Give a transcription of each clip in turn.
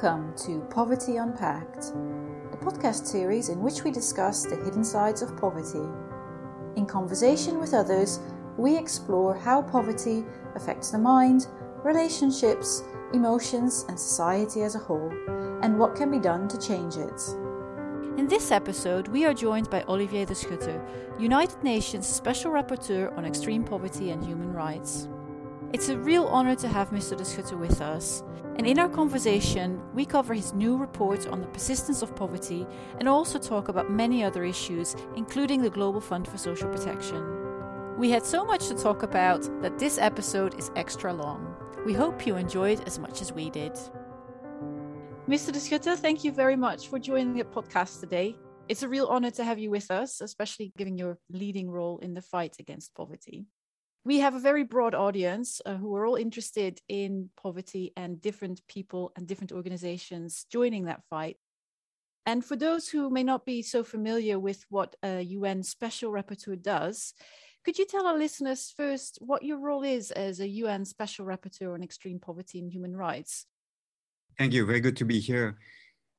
Welcome to Poverty Unpacked, the podcast series in which we discuss the hidden sides of poverty. In conversation with others, we explore how poverty affects the mind, relationships, emotions, and society as a whole, and what can be done to change it. In this episode, we are joined by Olivier de Schutter, United Nations Special Rapporteur on Extreme Poverty and Human Rights. It's a real honor to have Mr. de Schutter with us, and in our conversation, we cover his new report on the persistence of poverty and also talk about many other issues, including the Global Fund for Social Protection. We had so much to talk about that this episode is extra long. We hope you enjoyed as much as we did. Mr. de Schutter, thank you very much for joining the podcast today. It's a real honor to have you with us, especially given your leading role in the fight against poverty we have a very broad audience uh, who are all interested in poverty and different people and different organizations joining that fight. And for those who may not be so familiar with what a UN Special Rapporteur does, could you tell our listeners first what your role is as a UN Special Rapporteur on Extreme Poverty and Human Rights? Thank you. Very good to be here.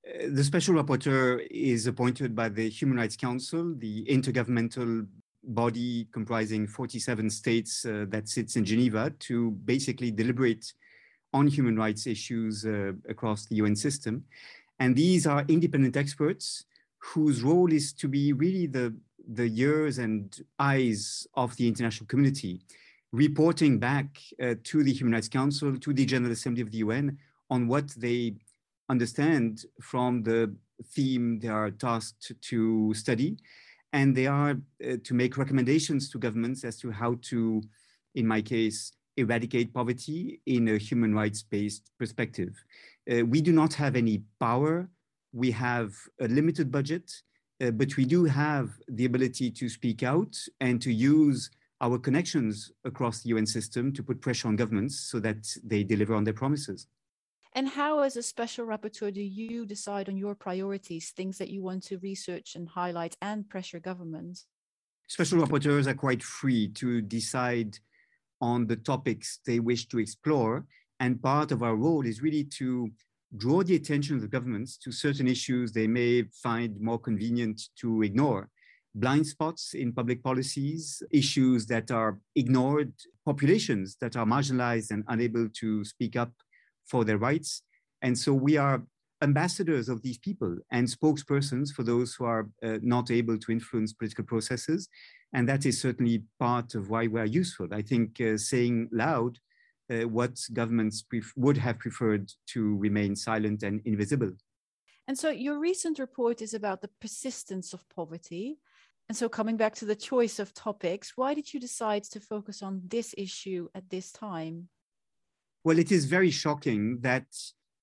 Uh, the Special Rapporteur is appointed by the Human Rights Council, the intergovernmental body comprising 47 states uh, that sits in Geneva to basically deliberate on human rights issues uh, across the UN system. And these are independent experts whose role is to be really the, the ears and eyes of the international community, reporting back uh, to the Human Rights Council, to the General Assembly of the UN on what they understand from the theme they are tasked to study and they are uh, to make recommendations to governments as to how to, in my case, eradicate poverty in a human rights-based perspective. Uh, we do not have any power. We have a limited budget, uh, but we do have the ability to speak out and to use our connections across the UN system to put pressure on governments so that they deliver on their promises. And how, as a special rapporteur, do you decide on your priorities, things that you want to research and highlight and pressure governments? Special rapporteurs are quite free to decide on the topics they wish to explore. And part of our role is really to draw the attention of the governments to certain issues they may find more convenient to ignore. Blind spots in public policies, issues that are ignored, populations that are marginalized and unable to speak up for their rights. And so we are ambassadors of these people and spokespersons for those who are uh, not able to influence political processes. And that is certainly part of why we are useful. I think uh, saying loud uh, what governments would have preferred to remain silent and invisible. And so your recent report is about the persistence of poverty. And so, coming back to the choice of topics, why did you decide to focus on this issue at this time? Well, it is very shocking that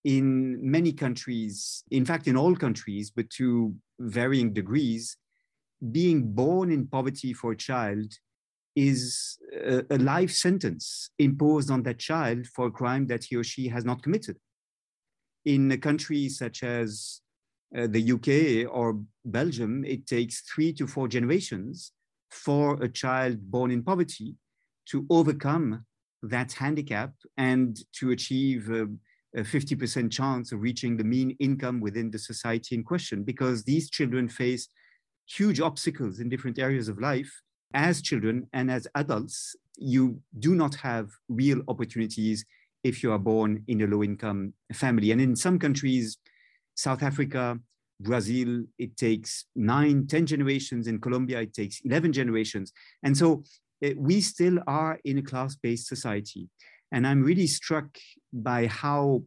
in many countries, in fact, in all countries, but to varying degrees, being born in poverty for a child is a, a, life sentence imposed on that child for a crime that he or she has not committed. In a country such as uh, the UK or Belgium, it takes three to four generations for a child born in poverty to overcome that handicap and to achieve a, a 50% chance of reaching the mean income within the society in question because these children face huge obstacles in different areas of life. As children and as adults you do not have real opportunities if you are born in a low income family. And in some countries south africa brazil it takes nine ten generations. In colombia it takes 11 generations. And so Eh, we still are in a class-based society. And I'm really struck by how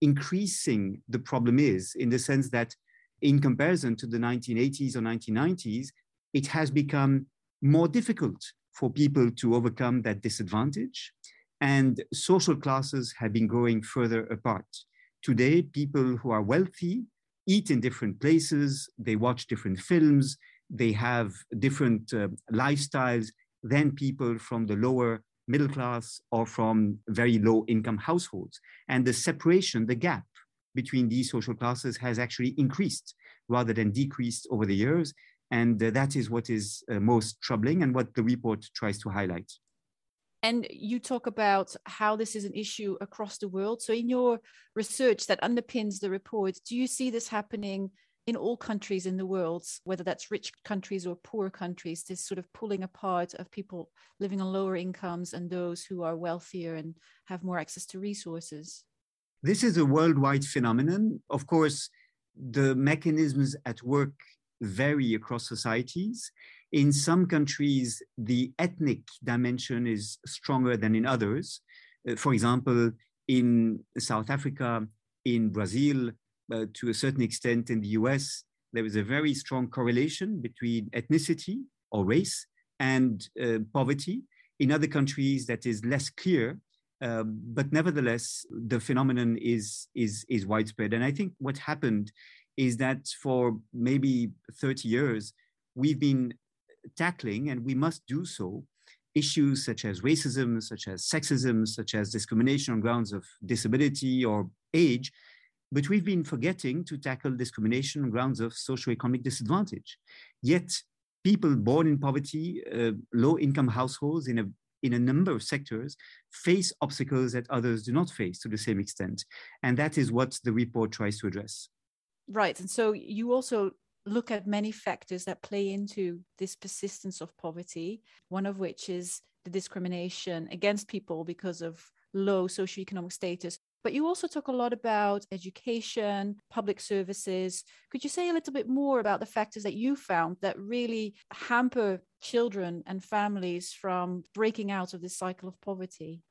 increasing the problem is in the sense that in comparison to the 1980s or 1990s, it has become more difficult for people to overcome that disadvantage. And social classes have been growing further apart. Today, people who are wealthy eat in different places, they watch different films, they have different uh, lifestyles, than people from the lower middle class or from very low income households. And the separation, the gap between these social classes has actually increased rather than decreased over the years. And uh, that is what is uh, most troubling and what the report tries to highlight. And you talk about how this is an issue across the world. So, in your research that underpins the report, do you see this happening in all countries in the world, whether that's rich countries or poor countries, this sort of pulling apart of people living on lower incomes and those who are wealthier and have more access to resources? This is a worldwide phenomenon. Of course, the mechanisms at work vary across societies. In some countries, the ethnic dimension is stronger than in others. Uh, for example, in South Africa, in Brazil, uh, to a certain extent in the US, there is a very strong correlation between ethnicity or race and uh, poverty. In other countries, that is less clear. Um, but nevertheless, the phenomenon is, is, is widespread. And I think what happened is that for maybe 30 years, we've been tackling, and we must do so, issues such as racism, such as sexism, such as discrimination on grounds of disability or age, but we've been forgetting to tackle discrimination on grounds of socioeconomic disadvantage. Yet, people born in poverty, uh, low income households in a, in a number of sectors face obstacles that others do not face to the same extent. And that is what the report tries to address. Right. And so you also look at many factors that play into this persistence of poverty, one of which is the discrimination against people because of low socioeconomic status. But you also talk a lot about education, public services. Could you say a little bit more about the factors that you found that really hamper children and families from breaking out of this cycle of poverty?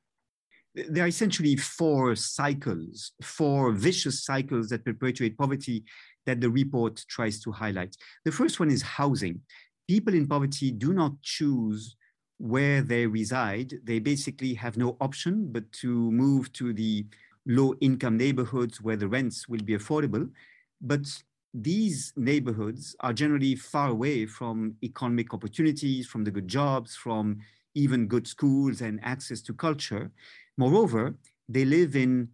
There are essentially four cycles, four vicious cycles that perpetuate poverty that the report tries to highlight. The first one is housing. People in poverty do not choose where they reside. They basically have no option but to move to the low income neighborhoods where the rents will be affordable. But these neighborhoods are generally far away from economic opportunities, from the good jobs, from even good schools and access to culture. Moreover, they live in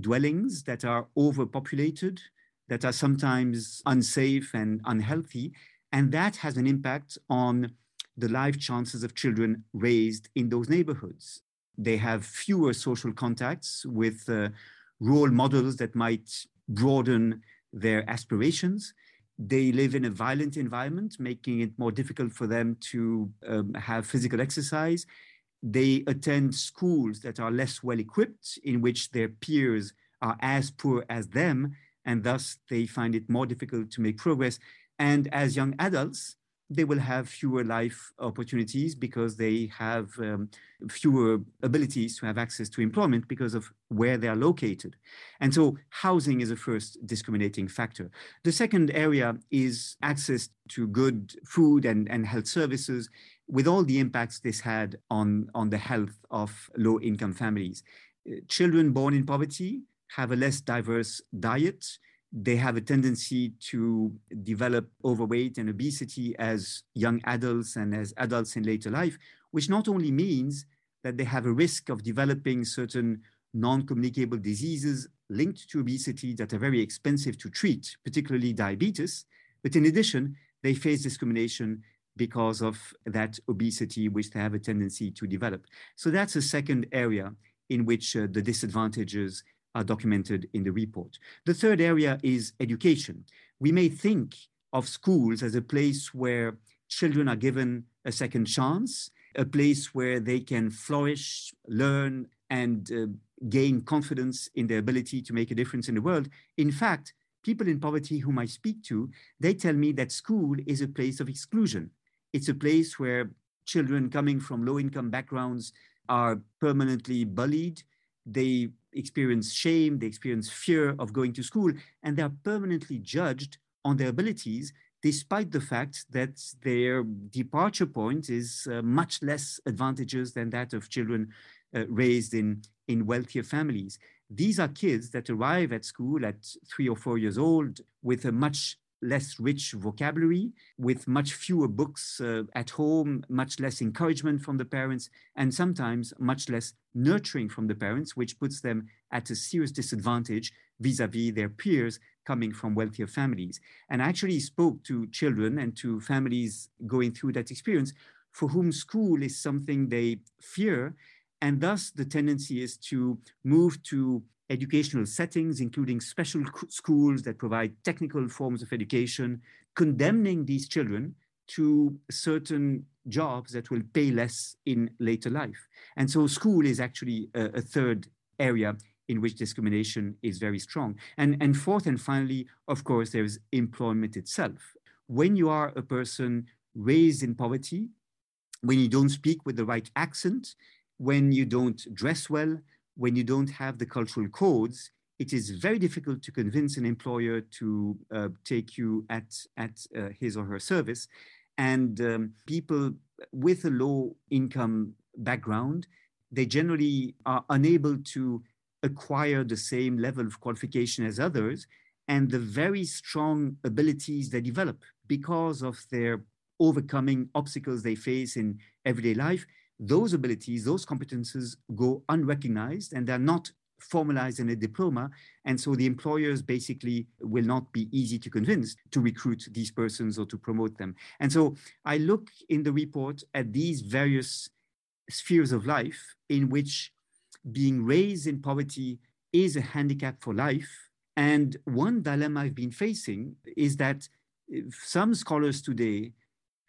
dwellings that are overpopulated, that are sometimes unsafe and unhealthy, and that has an impact on the life chances of children raised in those neighborhoods. They have fewer social contacts with uh, role models that might broaden their aspirations. They live in a violent environment, making it more difficult for them to um, have physical exercise. They attend schools that are less well equipped, in which their peers are as poor as them, and thus they find it more difficult to make progress. And as young adults, they will have fewer life opportunities because they have um, fewer abilities to have access to employment because of where they are located. And so housing is a first discriminating factor. The second area is access to good food and, and health services with all the impacts this had on, on the health of low income families. Children born in poverty have a less diverse diet they have a tendency to develop overweight and obesity as young adults and as adults in later life, which not only means that they have a risk of developing certain non communicable diseases linked to obesity that are very expensive to treat, particularly diabetes, but in addition, they face discrimination because of that obesity, which they have a tendency to develop. So that's a second area in which uh, the disadvantages are documented in the report. The third area is education. We may think of schools as a place where children are given a second chance, a place where they can flourish, learn, and uh, gain confidence in their ability to make a difference in the world. In fact, people in poverty whom I speak to, they tell me that school is a place of exclusion. It's a place where children coming from low income backgrounds are permanently bullied. They experience shame, they experience fear of going to school, and they are permanently judged on their abilities, despite the fact that their departure point is uh, much less advantageous than that of children uh, raised in, in wealthier families. These are kids that arrive at school at three or four years old with a much less rich vocabulary, with much fewer books uh, at home, much less encouragement from the parents, and sometimes much less nurturing from the parents, which puts them at a serious disadvantage vis a vis their peers coming from wealthier families. And I actually spoke to children and to families going through that experience for whom school is something they fear And thus, the tendency is to move to educational settings, including special schools that provide technical forms of education, condemning these children to certain jobs that will pay less in later life. And so, school is actually a, a third area in which discrimination is very strong. And, and fourth and finally, of course, there's employment itself. When you are a person raised in poverty, when you don't speak with the right accent, when you don't dress well, when you don't have the cultural codes, it is very difficult to convince an employer to uh, take you at, at uh, his or her service. And um, people with a low income background, they generally are unable to acquire the same level of qualification as others and the very strong abilities they develop because of their overcoming obstacles they face in everyday life those abilities, those competences go unrecognized and they're not formalized in a diploma. And so the employers basically will not be easy to convince to recruit these persons or to promote them. And so I look in the report at these various spheres of life in which being raised in poverty is a handicap for life. And one dilemma I've been facing is that some scholars today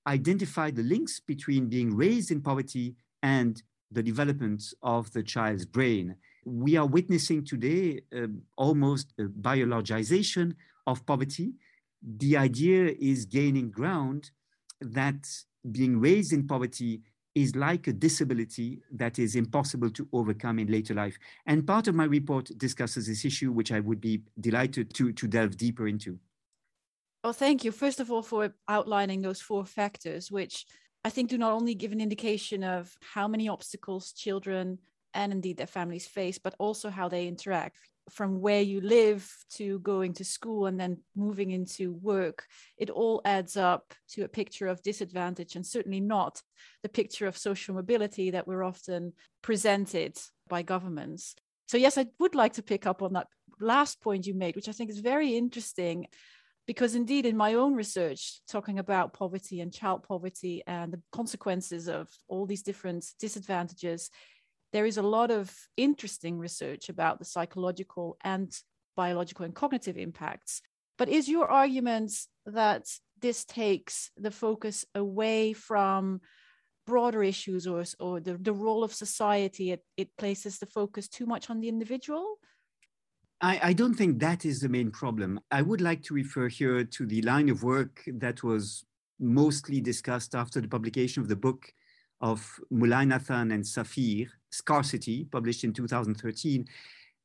identify the links between being raised in poverty and the development of the child's brain. We are witnessing today uh, almost a biologization of poverty. The idea is gaining ground that being raised in poverty is like a disability that is impossible to overcome in later life. And part of my report discusses this issue, which I would be delighted to, to delve deeper into. Well, thank you, first of all, for outlining those four factors, which I think do not only give an indication of how many obstacles children and indeed their families face, but also how they interact from where you live to going to school and then moving into work. It all adds up to a picture of disadvantage and certainly not the picture of social mobility that we're often presented by governments. So, yes, I would like to pick up on that last point you made, which I think is very interesting because indeed in my own research talking about poverty and child poverty and the consequences of all these different disadvantages there is a lot of interesting research about the psychological and biological and cognitive impacts. But is your argument that this takes the focus away from broader issues or, or the, the role of society it, it places the focus too much on the individual I, I, don't think that is the main problem. I would like to refer here to the line of work that was mostly discussed after the publication of the book of Mullainathan and Shafir, Scarcity, published in 2013,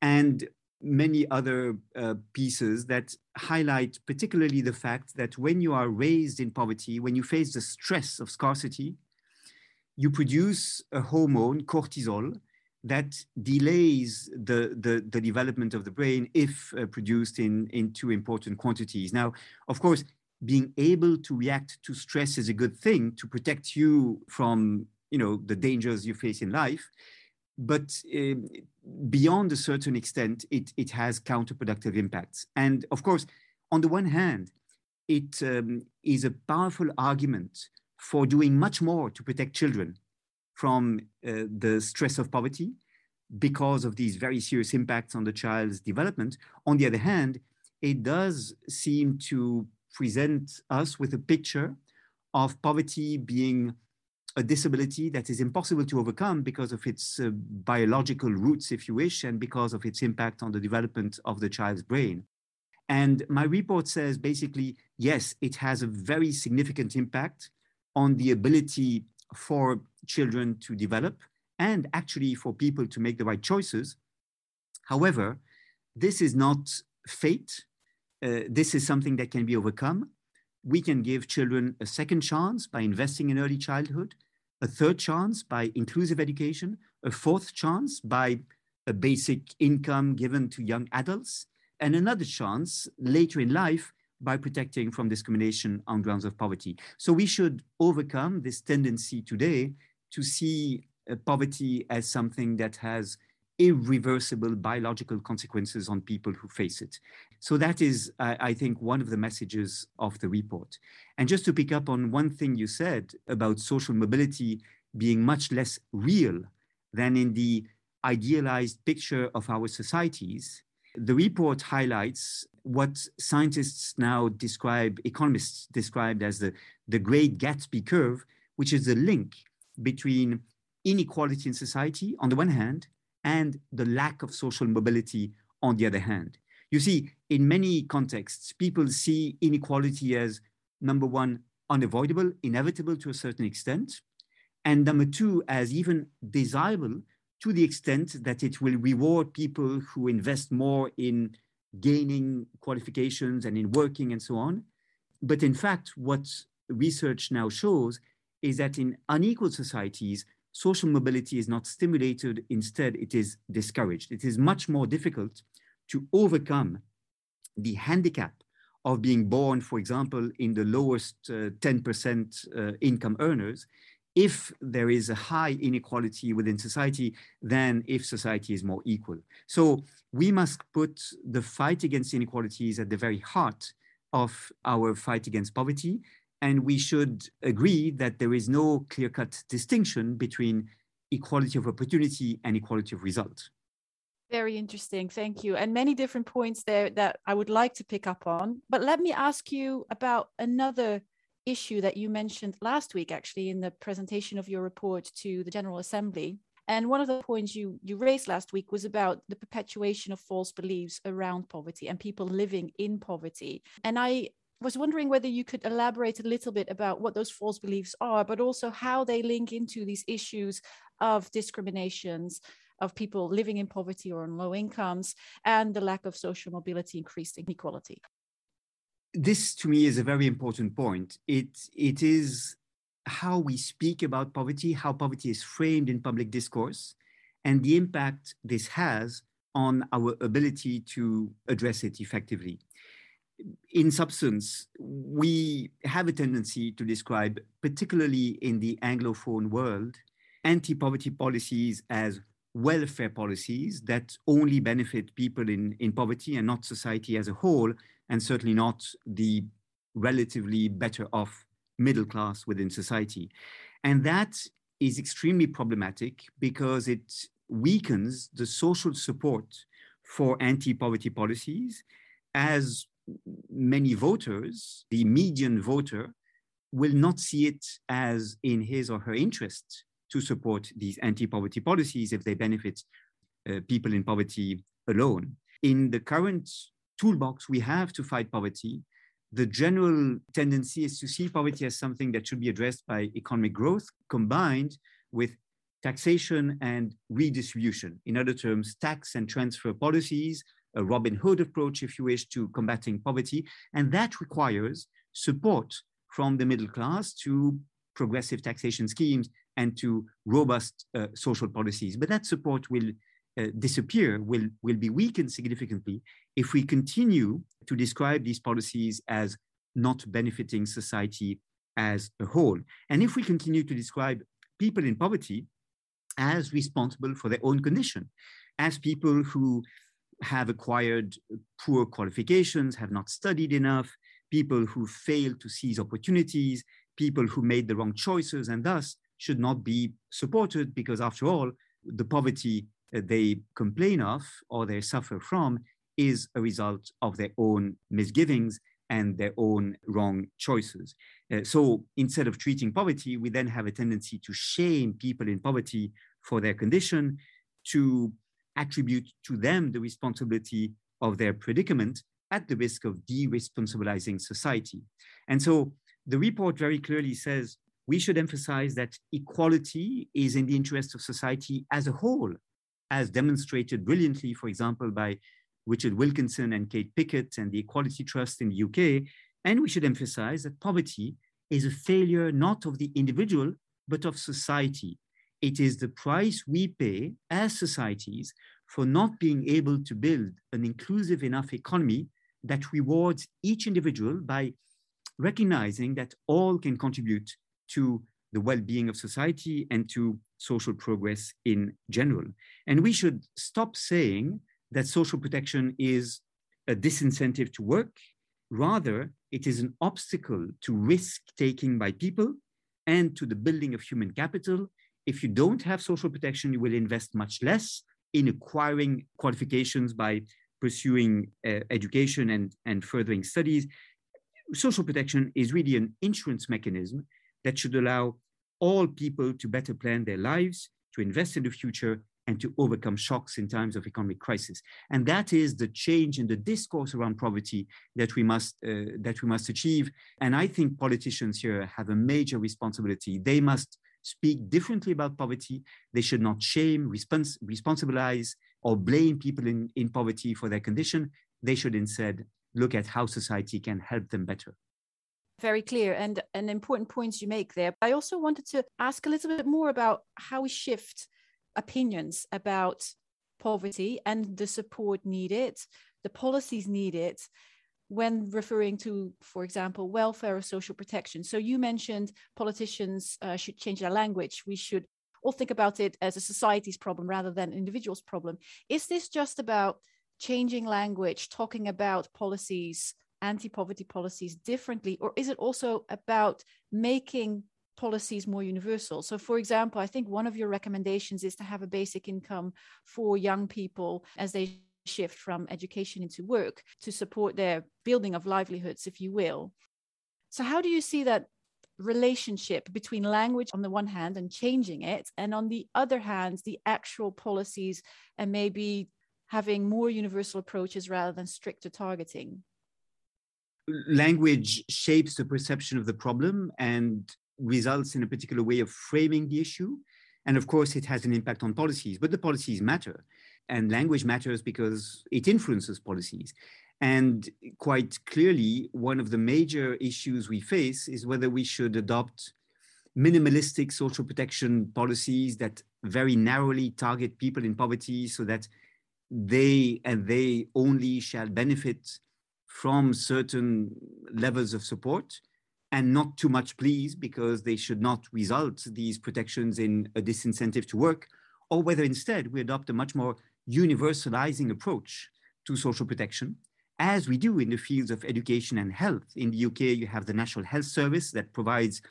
and many other uh, pieces that highlight particularly the fact that when you are raised in poverty, when you face the stress of scarcity, you produce a hormone, cortisol, that delays the, the, the, development of the brain if uh, produced in, in too important quantities. Now, of course, being able to react to stress is a good thing to protect you from you know, the dangers you face in life. But uh, beyond a certain extent, it, it has counterproductive impacts. And of course, on the one hand, it um, is a powerful argument for doing much more to protect children from uh, the stress of poverty because of these very serious impacts on the child's development. On the other hand, it does seem to present us with a picture of poverty being a disability that is impossible to overcome because of its uh, biological roots, if you wish, and because of its impact on the development of the child's brain. And my report says basically, yes, it has a very significant impact on the ability for children to develop and actually for people to make the right choices. However, this is not fate. Uh, this is something that can be overcome. We can give children a second chance by investing in early childhood, a third chance by inclusive education, a fourth chance by a basic income given to young adults, and another chance later in life by protecting from discrimination on grounds of poverty. So we should overcome this tendency today to see uh, poverty as something that has irreversible biological consequences on people who face it. So that is, uh, I think, one of the messages of the report. And just to pick up on one thing you said about social mobility being much less real than in the idealized picture of our societies. The report highlights what scientists now describe, economists described as the, the Great Gatsby curve, which is the link between inequality in society on the one hand and the lack of social mobility on the other hand. You see, in many contexts, people see inequality as number one, unavoidable, inevitable to a certain extent, and number two, as even desirable to the extent that it will reward people who invest more in gaining qualifications and in working and so on. But in fact, what research now shows is that in unequal societies, social mobility is not stimulated, instead, it is discouraged. It is much more difficult to overcome the handicap of being born, for example, in the lowest uh, 10% uh, income earners, if there is a high inequality within society than if society is more equal. So we must put the fight against inequalities at the very heart of our fight against poverty. And we should agree that there is no clear cut distinction between equality of opportunity and equality of result. Very interesting. Thank you. And many different points there that I would like to pick up on. But let me ask you about another issue that you mentioned last week, actually, in the presentation of your report to the General Assembly. And one of the points you, you raised last week was about the perpetuation of false beliefs around poverty and people living in poverty. And I was wondering whether you could elaborate a little bit about what those false beliefs are, but also how they link into these issues of discriminations, of people living in poverty or on low incomes, and the lack of social mobility, increased inequality. This to me is a very important point. It, it is how we speak about poverty, how poverty is framed in public discourse, and the impact this has on our ability to address it effectively. In substance, we have a tendency to describe, particularly in the Anglophone world, anti poverty policies as welfare policies that only benefit people in, in poverty and not society as a whole, and certainly not the relatively better off middle class within society. And that is extremely problematic because it weakens the social support for anti poverty policies as many voters, the median voter, will not see it as in his or her interest to support these anti-poverty policies if they benefit uh, people in poverty alone. In the current toolbox we have to fight poverty, the general tendency is to see poverty as something that should be addressed by economic growth combined with taxation and redistribution. In other terms, tax and transfer policies, a Robin Hood approach, if you wish, to combating poverty. And that requires support from the middle class to progressive taxation schemes and to robust uh, social policies. But that support will uh, disappear, will, will be weakened significantly if we continue to describe these policies as not benefiting society as a whole. And if we continue to describe people in poverty as responsible for their own condition, as people who have acquired poor qualifications, have not studied enough, people who fail to seize opportunities, people who made the wrong choices, and thus should not be supported because, after all, the poverty they complain of or they suffer from is a result of their own misgivings and their own wrong choices. Uh, so instead of treating poverty, we then have a tendency to shame people in poverty for their condition, to attribute to them the responsibility of their predicament at the risk of de-responsibilizing society. And so the report very clearly says we should emphasize that equality is in the interest of society as a whole, as demonstrated brilliantly, for example, by Richard Wilkinson and Kate Pickett and the Equality Trust in the UK. And we should emphasize that poverty is a failure not of the individual, but of society. It is the price we pay as societies for not being able to build an inclusive enough economy that rewards each individual by recognizing that all can contribute to the well-being of society and to social progress in general. And we should stop saying that social protection is a disincentive to work. Rather, it is an obstacle to risk taking by people and to the building of human capital if you don't have social protection, you will invest much less in acquiring qualifications by pursuing uh, education and, and furthering studies. Social protection is really an insurance mechanism that should allow all people to better plan their lives, to invest in the future, and to overcome shocks in times of economic crisis. And that is the change in the discourse around poverty that we must uh, that we must achieve. And I think politicians here have a major responsibility. They must speak differently about poverty. They should not shame, respons- responsibilize, or blame people in, in poverty for their condition. They should instead look at how society can help them better. Very clear and an important points you make there. I also wanted to ask a little bit more about how we shift opinions about poverty and the support needed, the policies needed when referring to, for example, welfare or social protection. So you mentioned politicians uh, should change their language. We should all think about it as a society's problem rather than an individual's problem. Is this just about changing language, talking about policies, anti poverty policies differently, or is it also about making policies more universal? So, for example, I think one of your recommendations is to have a basic income for young people as they shift from education into work to support their building of livelihoods, if you will. So, how do you see that relationship between language on the one hand and changing it, and on the other hand, the actual policies and maybe having more universal approaches rather than stricter targeting? Language shapes the perception of the problem and results in a particular way of framing the issue. And of course, it has an impact on policies, but the policies matter and language matters because it influences policies. And quite clearly, one of the major issues we face is whether we should adopt minimalistic social protection policies that very narrowly target people in poverty so that they and they only shall benefit from certain levels of support and not too much please because they should not result these protections in a disincentive to work or whether instead we adopt a much more universalizing approach to social protection, as we do in the fields of education and health. In the UK, you have the National Health Service that provides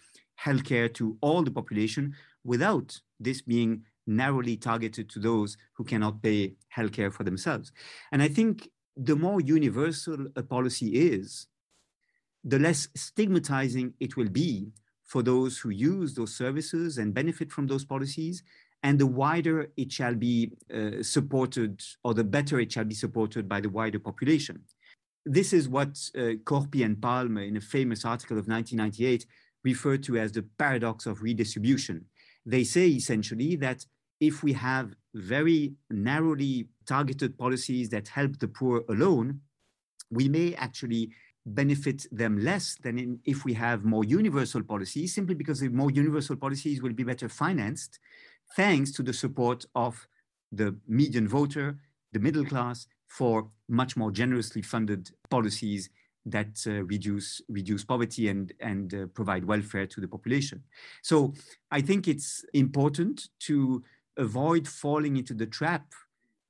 healthcare to all the population without this being narrowly targeted to those who cannot pay healthcare for themselves. And I think the more universal a policy is, the less stigmatizing it will be for those who use those services and benefit from those policies, and the wider it shall be uh, supported, or the better it shall be supported by the wider population. This is what uh, Korpi and Palme, in a famous article of 1998, referred to as the paradox of redistribution. They say essentially that if we have very narrowly targeted policies that help the poor alone, we may actually benefit them less than in, if we have more universal policies, simply because the more universal policies will be better financed thanks to the support of the median voter, the middle class, for much more generously funded policies that uh, reduce reduce poverty and and uh, provide welfare to the population. So I think it's important to avoid falling into the trap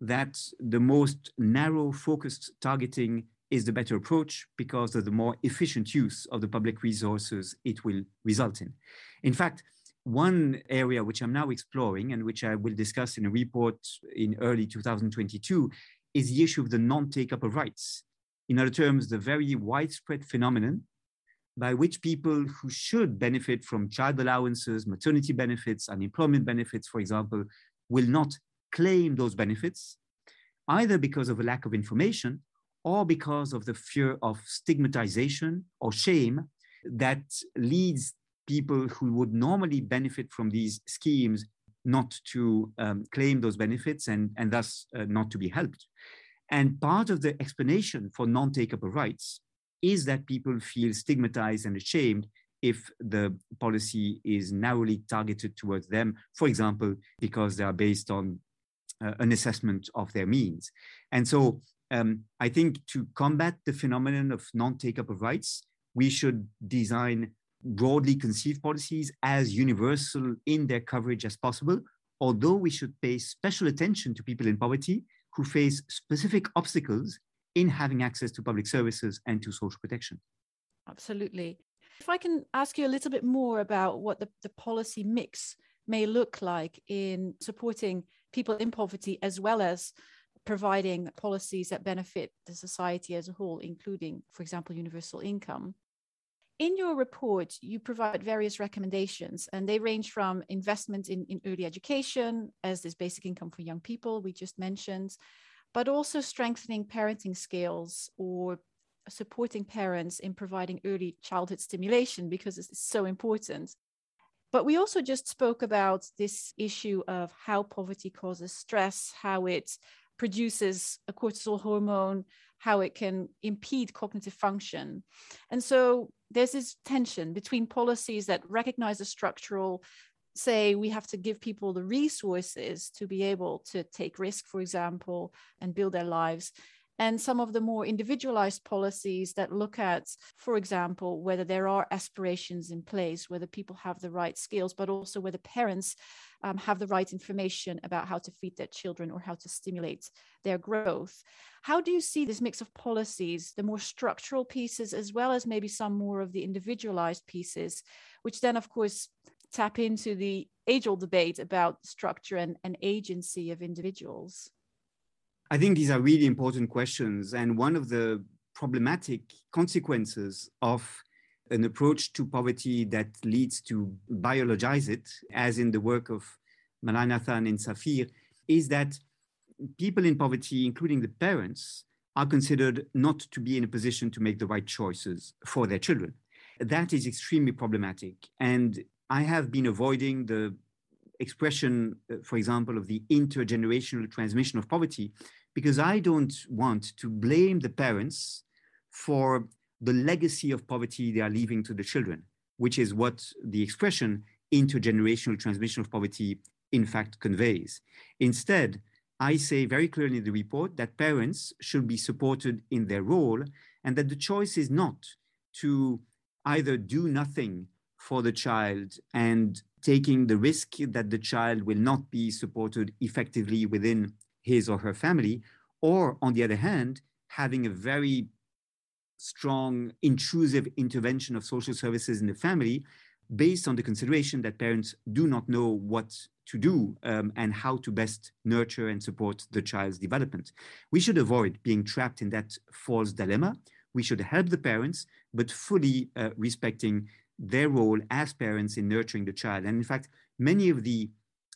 that the most narrow focused targeting is the better approach because of the more efficient use of the public resources it will result in. In fact, one area which I'm now exploring and which I will discuss in a report in early 2022 is the issue of the non-take up of rights. In other terms, the very widespread phenomenon by which people who should benefit from child allowances, maternity benefits, unemployment benefits, for example, will not claim those benefits, either because of a lack of information or because of the fear of stigmatization or shame that leads people who would normally benefit from these schemes not to um, claim those benefits and, and thus uh, not to be helped. And part of the explanation for non take up of rights is that people feel stigmatized and ashamed if the policy is narrowly targeted towards them, for example, because they are based on uh, an assessment of their means. And so um, I think to combat the phenomenon of non take up of rights, we should design broadly conceived policies as universal in their coverage as possible, although we should pay special attention to people in poverty who face specific obstacles in having access to public services and to social protection. Absolutely. If I can ask you a little bit more about what the, the policy mix may look like in supporting people in poverty as well as providing policies that benefit the society as a whole, including, for example, universal income. In your report, you provide various recommendations, and they range from investment in, in early education, as this basic income for young people we just mentioned, but also strengthening parenting skills or supporting parents in providing early childhood stimulation because it's so important. But we also just spoke about this issue of how poverty causes stress, how it produces a cortisol hormone, how it can impede cognitive function. And so there's this tension between policies that recognize the structural say we have to give people the resources to be able to take risk for example and build their lives and some of the more individualized policies that look at, for example, whether there are aspirations in place, whether people have the right skills, but also whether parents um, have the right information about how to feed their children or how to stimulate their growth. How do you see this mix of policies, the more structural pieces, as well as maybe some more of the individualized pieces, which then, of course, tap into the age old debate about structure and, and agency of individuals? I think these are really important questions. And one of the problematic consequences of an approach to poverty that leads to biologize it, as in the work of Mullainathan and Shafir, is that people in poverty, including the parents, are considered not to be in a position to make the right choices for their children. That is extremely problematic. And I have been avoiding the expression, uh, for example, of the intergenerational transmission of poverty because I don't want to blame the parents for the legacy of poverty they are leaving to the children, which is what the expression intergenerational transmission of poverty in fact conveys. Instead, I say very clearly in the report that parents should be supported in their role and that the choice is not to either do nothing for the child and taking the risk that the child will not be supported effectively within his or her family, or on the other hand, having a very strong intrusive intervention of social services in the family based on the consideration that parents do not know what to do um, and how to best nurture and support the child's development. We should avoid being trapped in that false dilemma. We should help the parents, but fully uh, respecting their role as parents in nurturing the child. And in fact, many of the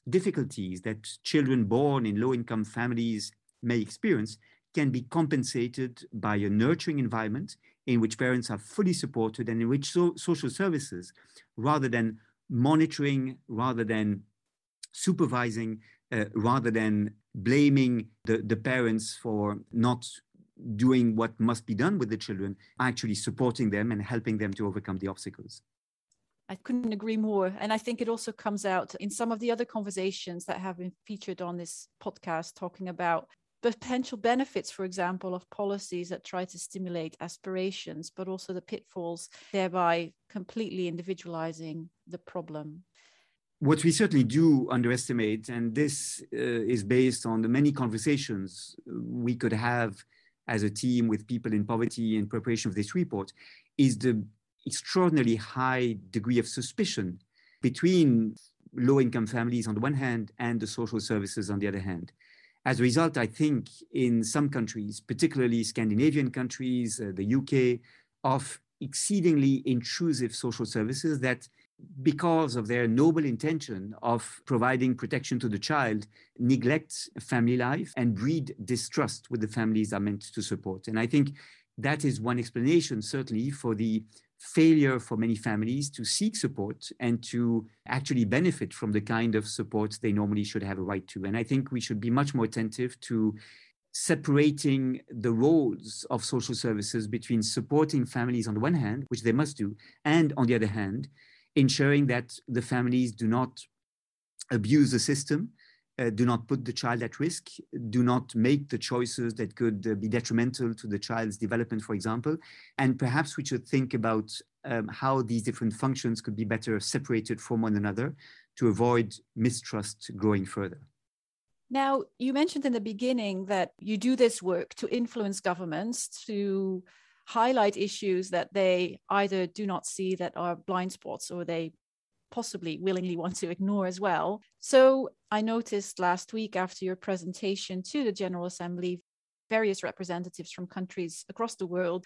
difficulties that children born in low income families may experience can be compensated by a nurturing environment in which parents are fully supported and in which so, social services, rather than monitoring, rather than supervising, uh, rather than blaming the, the parents for not doing what must be done with the children, actually supporting them and helping them to overcome the obstacles. I couldn't agree more. And I think it also comes out in some of the other conversations that have been featured on this podcast, talking about potential benefits, for example, of policies that try to stimulate aspirations, but also the pitfalls, thereby completely individualizing the problem. What we certainly do underestimate, and this uh, is based on the many conversations we could have as a team with people in poverty in preparation of this report, is the extraordinarily high degree of suspicion between low income families on the one hand and the social services on the other hand. As a result, I think in some countries, particularly Scandinavian countries, uh, the UK, of exceedingly intrusive social services that because of their noble intention of providing protection to the child, neglect family life and breed distrust with the families are meant to support. And I think that is one explanation, certainly, for the failure for many families to seek support and to actually benefit from the kind of support they normally should have a right to. And I think we should be much more attentive to separating the roles of social services between supporting families on the one hand, which they must do, and on the other hand, ensuring that the families do not abuse the system uh, do not put the child at risk, do not make the choices that could uh, be detrimental to the child's development, for example. And perhaps we should think about um, how these different functions could be better separated from one another to avoid mistrust growing further. Now, you mentioned in the beginning that you do this work to influence governments to highlight issues that they either do not see that are blind spots or they possibly willingly want to ignore as well. So I noticed last week after your presentation to the General Assembly, various representatives from countries across the world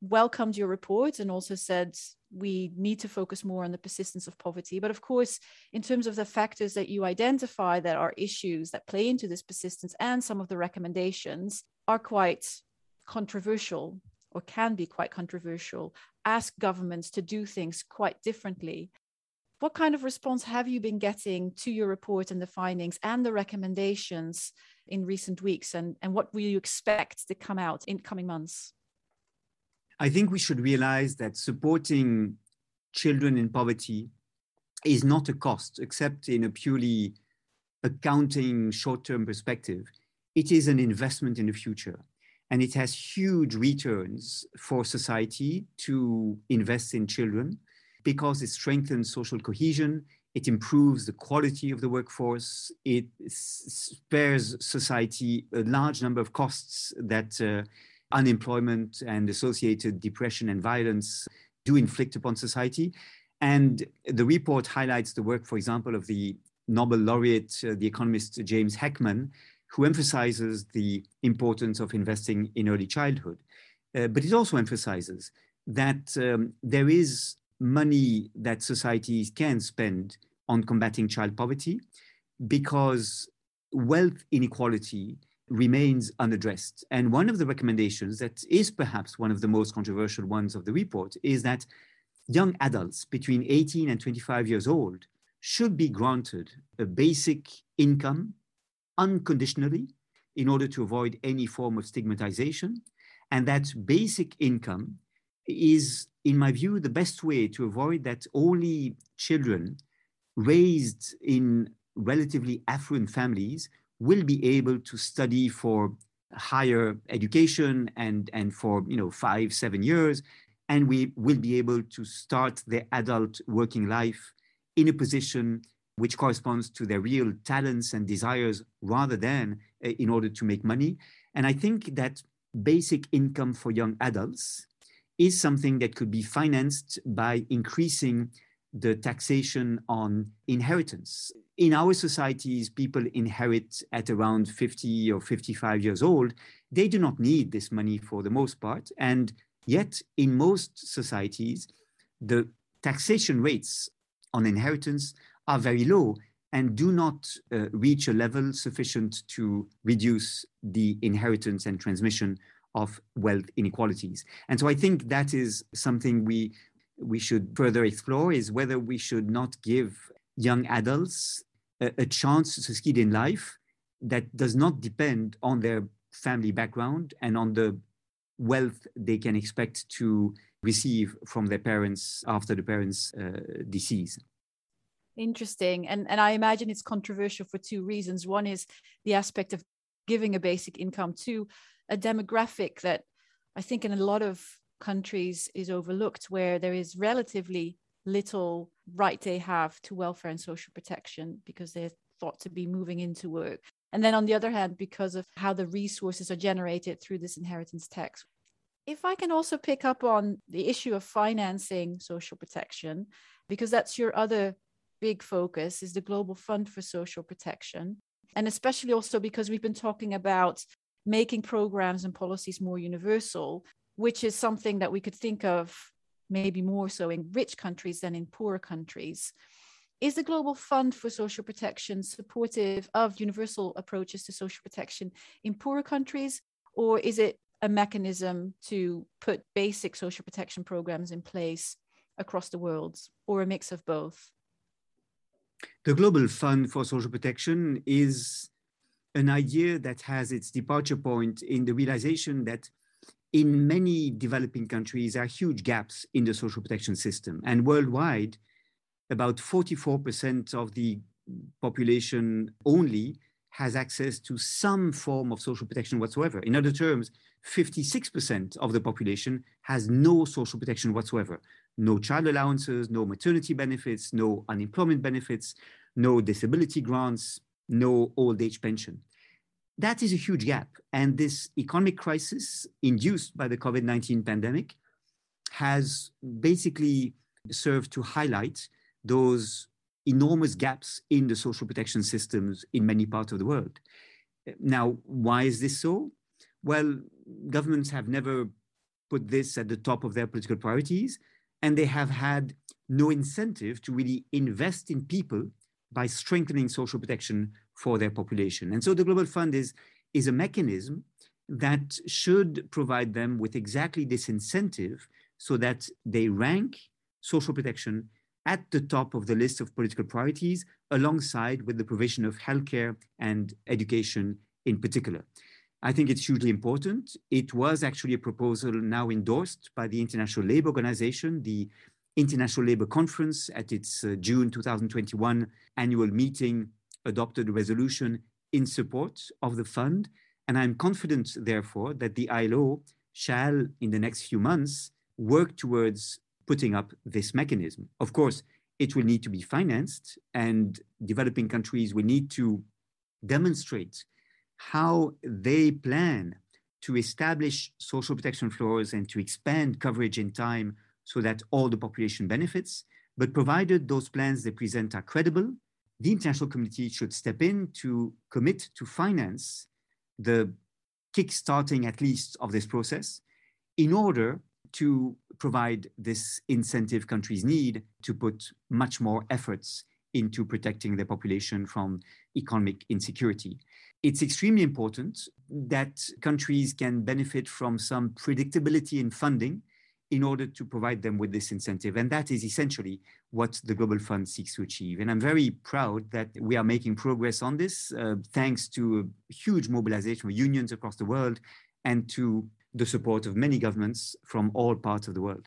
welcomed your report and also said we need to focus more on the persistence of poverty. But of course, in terms of the factors that you identify that are issues that play into this persistence and some of the recommendations are quite controversial or can be quite controversial, ask governments to do things quite differently. What kind of response have you been getting to your report and the findings and the recommendations in recent weeks? And, and what will you expect to come out in coming months? I think we should realize that supporting children in poverty is not a cost, except in a purely accounting short term perspective. It is an investment in the future. And it has huge returns for society to invest in children because it strengthens social cohesion, it improves the quality of the workforce, it spares society a large number of costs that uh, unemployment and associated depression and violence do inflict upon society. And the report highlights the work, for example, of the Nobel laureate, uh, the economist James Heckman, who emphasizes the importance of investing in early childhood. Uh, but it also emphasizes that um, there is money that societies can spend on combating child poverty because wealth inequality remains unaddressed. And one of the recommendations that is perhaps one of the most controversial ones of the report is that young adults between 18 and 25 years old should be granted a basic income unconditionally in order to avoid any form of stigmatization. And that basic income is, in my view, the best way to avoid that only children raised in relatively affluent families will be able to study for higher education and, and for you know five, seven years, and we will be able to start their adult working life in a position which corresponds to their real talents and desires rather than uh, in order to make money. And I think that basic income for young adults is something that could be financed by increasing the taxation on inheritance. In our societies, people inherit at around 50 or 55 years old. They do not need this money for the most part. And yet, in most societies, the taxation rates on inheritance are very low and do not uh, reach a level sufficient to reduce the inheritance and transmission of wealth inequalities. And so I think that is something we we should further explore is whether we should not give young adults a, a chance to succeed in life that does not depend on their family background and on the wealth they can expect to receive from their parents after the parents' uh, decease. Interesting. And and I imagine it's controversial for two reasons. One is the aspect of giving a basic income to a demographic that I think in a lot of countries is overlooked where there is relatively little right they have to welfare and social protection because they're thought to be moving into work. And then on the other hand, because of how the resources are generated through this inheritance tax. If I can also pick up on the issue of financing social protection, because that's your other big focus is the Global Fund for Social Protection. And especially also because we've been talking about making programs and policies more universal, which is something that we could think of maybe more so in rich countries than in poor countries. Is the Global Fund for Social Protection supportive of universal approaches to social protection in poorer countries, or is it a mechanism to put basic social protection programs in place across the world, or a mix of both? The Global Fund for Social Protection is an idea that has its departure point in the realization that in many developing countries there are huge gaps in the social protection system. And worldwide, about 44% of the population only has access to some form of social protection whatsoever. In other terms, 56% of the population has no social protection whatsoever no child allowances, no maternity benefits, no unemployment benefits, no disability grants, no old age pension. That is a huge gap. And this economic crisis induced by the COVID 19 pandemic has basically served to highlight those enormous gaps in the social protection systems in many parts of the world. Now, why is this so? Well, governments have never put this at the top of their political priorities, and they have had no incentive to really invest in people by strengthening social protection for their population. And so the Global Fund is, is a mechanism that should provide them with exactly this incentive so that they rank social protection at the top of the list of political priorities, alongside with the provision of healthcare and education in particular. I think it's hugely important. It was actually a proposal now endorsed by the International Labour Organization, the International Labour Conference at its uh, June 2021 annual meeting adopted a resolution in support of the fund. And I'm confident, therefore, that the ILO shall, in the next few months, work towards putting up this mechanism. Of course, it will need to be financed, and developing countries will need to demonstrate how they plan to establish social protection floors and to expand coverage in time so that all the population benefits. But provided those plans they present are credible, the international community should step in to commit to finance the kickstarting, at least, of this process in order to provide this incentive countries need to put much more efforts into protecting their population from economic insecurity. It's extremely important that countries can benefit from some predictability in funding in order to provide them with this incentive. And that is essentially what the Global Fund seeks to achieve. And I'm very proud that we are making progress on this, uh, thanks to a huge mobilization of unions across the world and to the support of many governments from all parts of the world.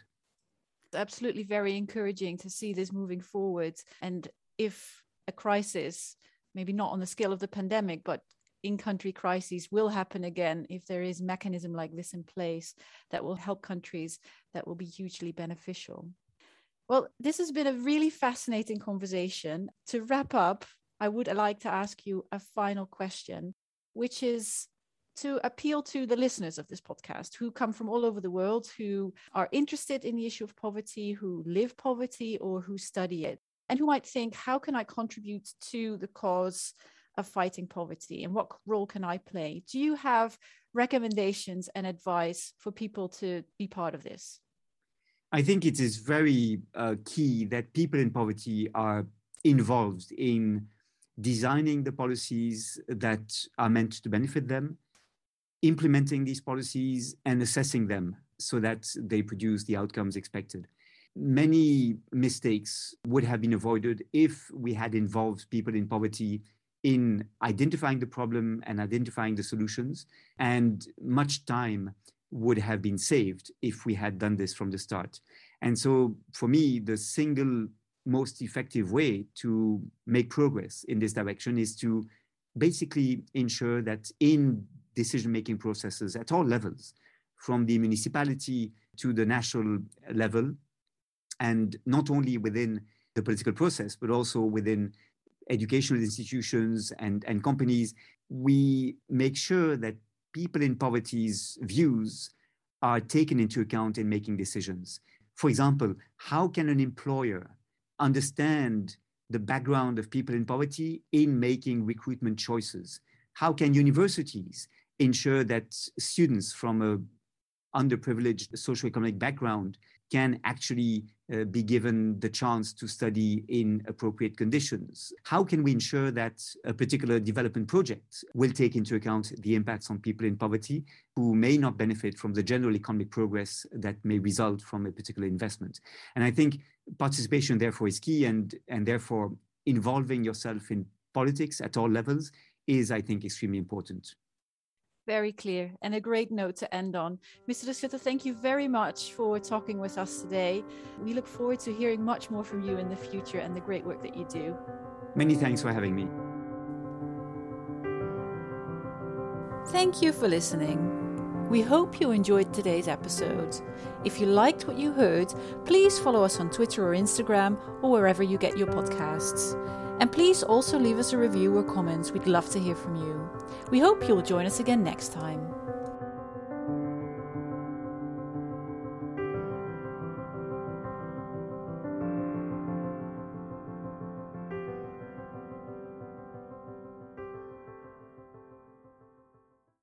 It's absolutely very encouraging to see this moving forward. And if a crisis, maybe not on the scale of the pandemic, but in country crises will happen again if there is mechanism like this in place that will help countries that will be hugely beneficial. Well this has been a really fascinating conversation. To wrap up i would like to ask you a final question which is to appeal to the listeners of this podcast who come from all over the world, who are interested in the issue of poverty, who live poverty, or who study it, and who might think, how can I contribute to the cause of fighting poverty and what role can I play? Do you have recommendations and advice for people to be part of this? I think it is very uh, key that people in poverty are involved in designing the policies that are meant to benefit them implementing these policies and assessing them so that they produce the outcomes expected. Many mistakes would have been avoided if we had involved people in poverty in identifying the problem and identifying the solutions. And much time would have been saved if we had done this from the start. And so, for me, the single most effective way to make progress in this direction is to basically ensure that in decision making processes at all levels, from the municipality to the national level, and not only within the political process, but also within educational institutions and, and companies. We make sure that people in poverty's views are taken into account in making decisions. For example, how can an employer understand the background of people in poverty in making recruitment choices? How can universities ensure that students from a underprivileged socioeconomic background can actually uh, be given the chance to study in appropriate conditions? How can we ensure that a particular development project will take into account the impacts on people in poverty who may not benefit from the general economic progress that may result from a particular investment? And I think participation, therefore, is key, and, and therefore, involving yourself in politics at all levels is, I think, extremely important very clear and a great note to end on. Mr. De Schutter, thank you very much for talking with us today. We look forward to hearing much more from you in the future and the great work that you do. Many thanks for having me. Thank you for listening. We hope you enjoyed today's episode. If you liked what you heard, please follow us on Twitter or Instagram or wherever you get your podcasts. And please also leave us a review or comments. We'd love to hear from you. We hope you'll join us again next time.